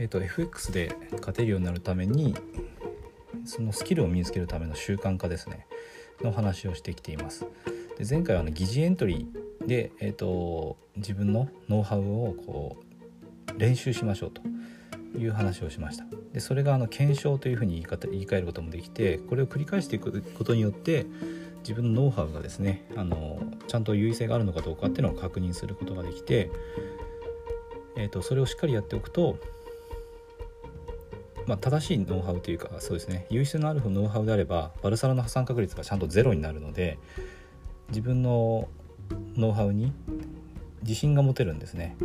えーと、FX で勝てるようになるためにそのスキルを身につけるための習慣化ですねの話をしてきています。で前回はあの疑似エントリーで、えーと、自分のノウハウをこう練習しましょうという話をしましたでそれがあの検証というふうに言い方言い換えることもできてこれを繰り返していくことによって自分のノウハウがですねあのちゃんと優位性があるのかどうかっていうのを確認することができて、えーと、それをしっかりやっておくと、まあ、正しいノウハウというかそうですね優位性のあるノウハウであればバルサラの破産確率がちゃんとゼロになるので自分のノウハウに自信が持てるんですね。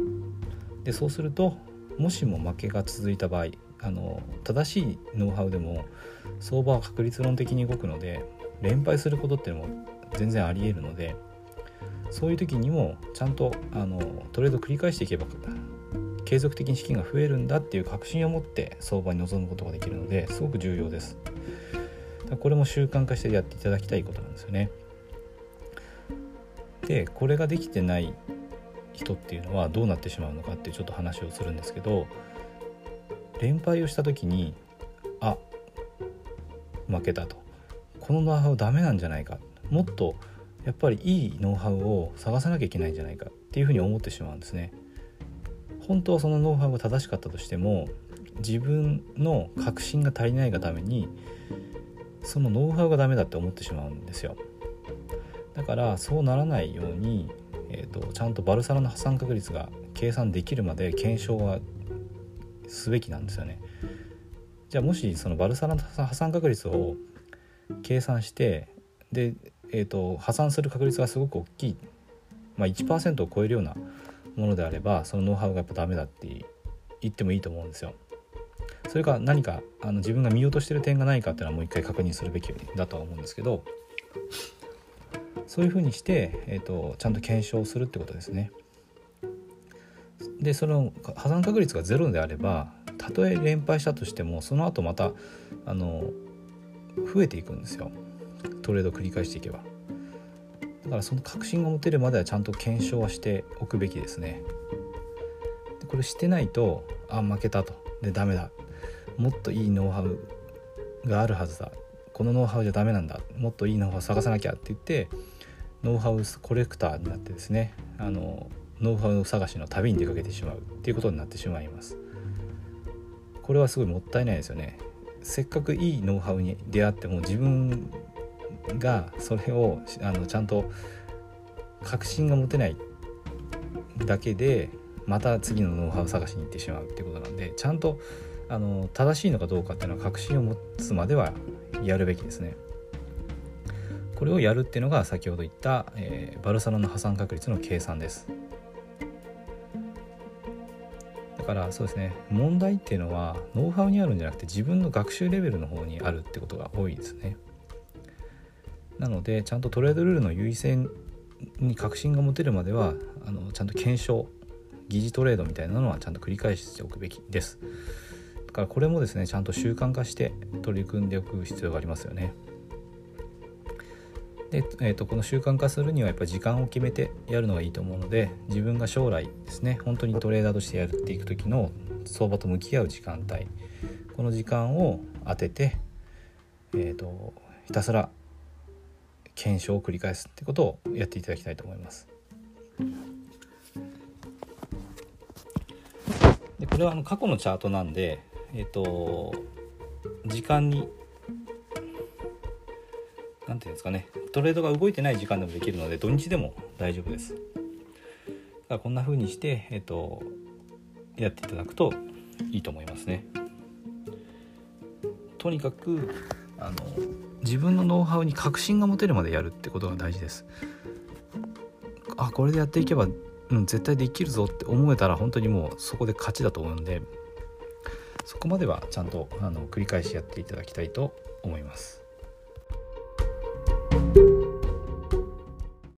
でそうするともしも負けが続いた場合あの正しいノウハウでも相場は確率論的に動くので連敗することっていうのも全然ありえるのでそういう時にもちゃんとあのトレード繰り返していけば継続的に資金が増えるんだっていう確信を持って相場に臨むことができるのですごく重要です。これも習慣化してやっていただきたいことなんですよね。でこれができてない人っていうのはどうなってしまうのかっていうちょっと話をするんですけど連敗をした時にあ負けたとこのノウハウダメなんじゃないかもっとやっぱりいいノウハウを探さなきゃいけないんじゃないかっていうふうに思ってしまうんですね。本当はそのノウハウが正しかったとしても自分の確信が足りないがためにそのノウハウがダメだって思ってしまうんですよ。だからそうならないように、えーと、ちゃんとバルサラの破産確率が計算できるまで検証はすべきなんですよね。じゃあもしそのバルサラの破産確率を計算してで、えーと、破産する確率がすごく大きい、まあ、1%を超えるようなものであればそのノウハウがやっぱダメだって言ってもいいと思うんですよ。それか何かあの自分が見落としてる点がないかっていうのはもう一回確認するべきだとは思うんですけどそういうふうにして、えーと、ちゃんと検証するってことですね。でその破産確率がゼロであればたとえ連敗したとしてもその後またあの増えていくんですよトレードを繰り返していけばだからその確信が持てるまではちゃんと検証はしておくべきですね。でこれしてないとあ負けたと。でダメだ。もっといいノウハウがあるはずだ。このノウハウじゃダメなんだ。もっといいノウハウ探さなきゃって言ってノウハウコレクターになってですね。あのノウハウ探しの旅に出かけてしまう。っていうことになってしまいます。これはすごいもったいないですよね。せっかくいいノウハウに出会っても自分がそれをあのちゃんと確信が持てないだけでまた次のノウハウ探しに行ってしまうっていうことなんでちゃんとあの正しいのかどうかっていうのは確信を持つまではやるべきですね。これをやるっていうのが先ほど言った、えー、バルサロの破産確率の計算です。だからそうですね問題っていうのはノウハウにあるんじゃなくて自分の学習レベルの方にあるってことが多いですねなのでちゃんとトレードルールの優位性に確信が持てるまではあのちゃんと検証疑似トレードみたいなのはちゃんと繰り返しておくべきです。だからこれもですねちゃんと習慣化して取り組んでおく必要がありますよね。で、えーと、この習慣化するにはやっぱり時間を決めてやるのがいいと思うので自分が将来ですね本当にトレーダーとしてやっていく時の相場と向き合う時間帯この時間を当てて、えーと、ひたすら検証を繰り返すってことをやっていただきたいと思います。でこれはあの過去のチャートなんで、えーと時間に何ていうんですかね。トレードが動いてない時間でもできるので土日でも大丈夫です。だこんな風にして、えっと、やっていただくといいと思いますね。とにかくあの自分のノウハウに確信が持てるまでやるってことが大事です。あこれでやっていけば、うん、絶対できるぞって思えたら本当にもうそこで勝ちだと思うんでそこまではちゃんとあの繰り返しやっていただきたいと思います。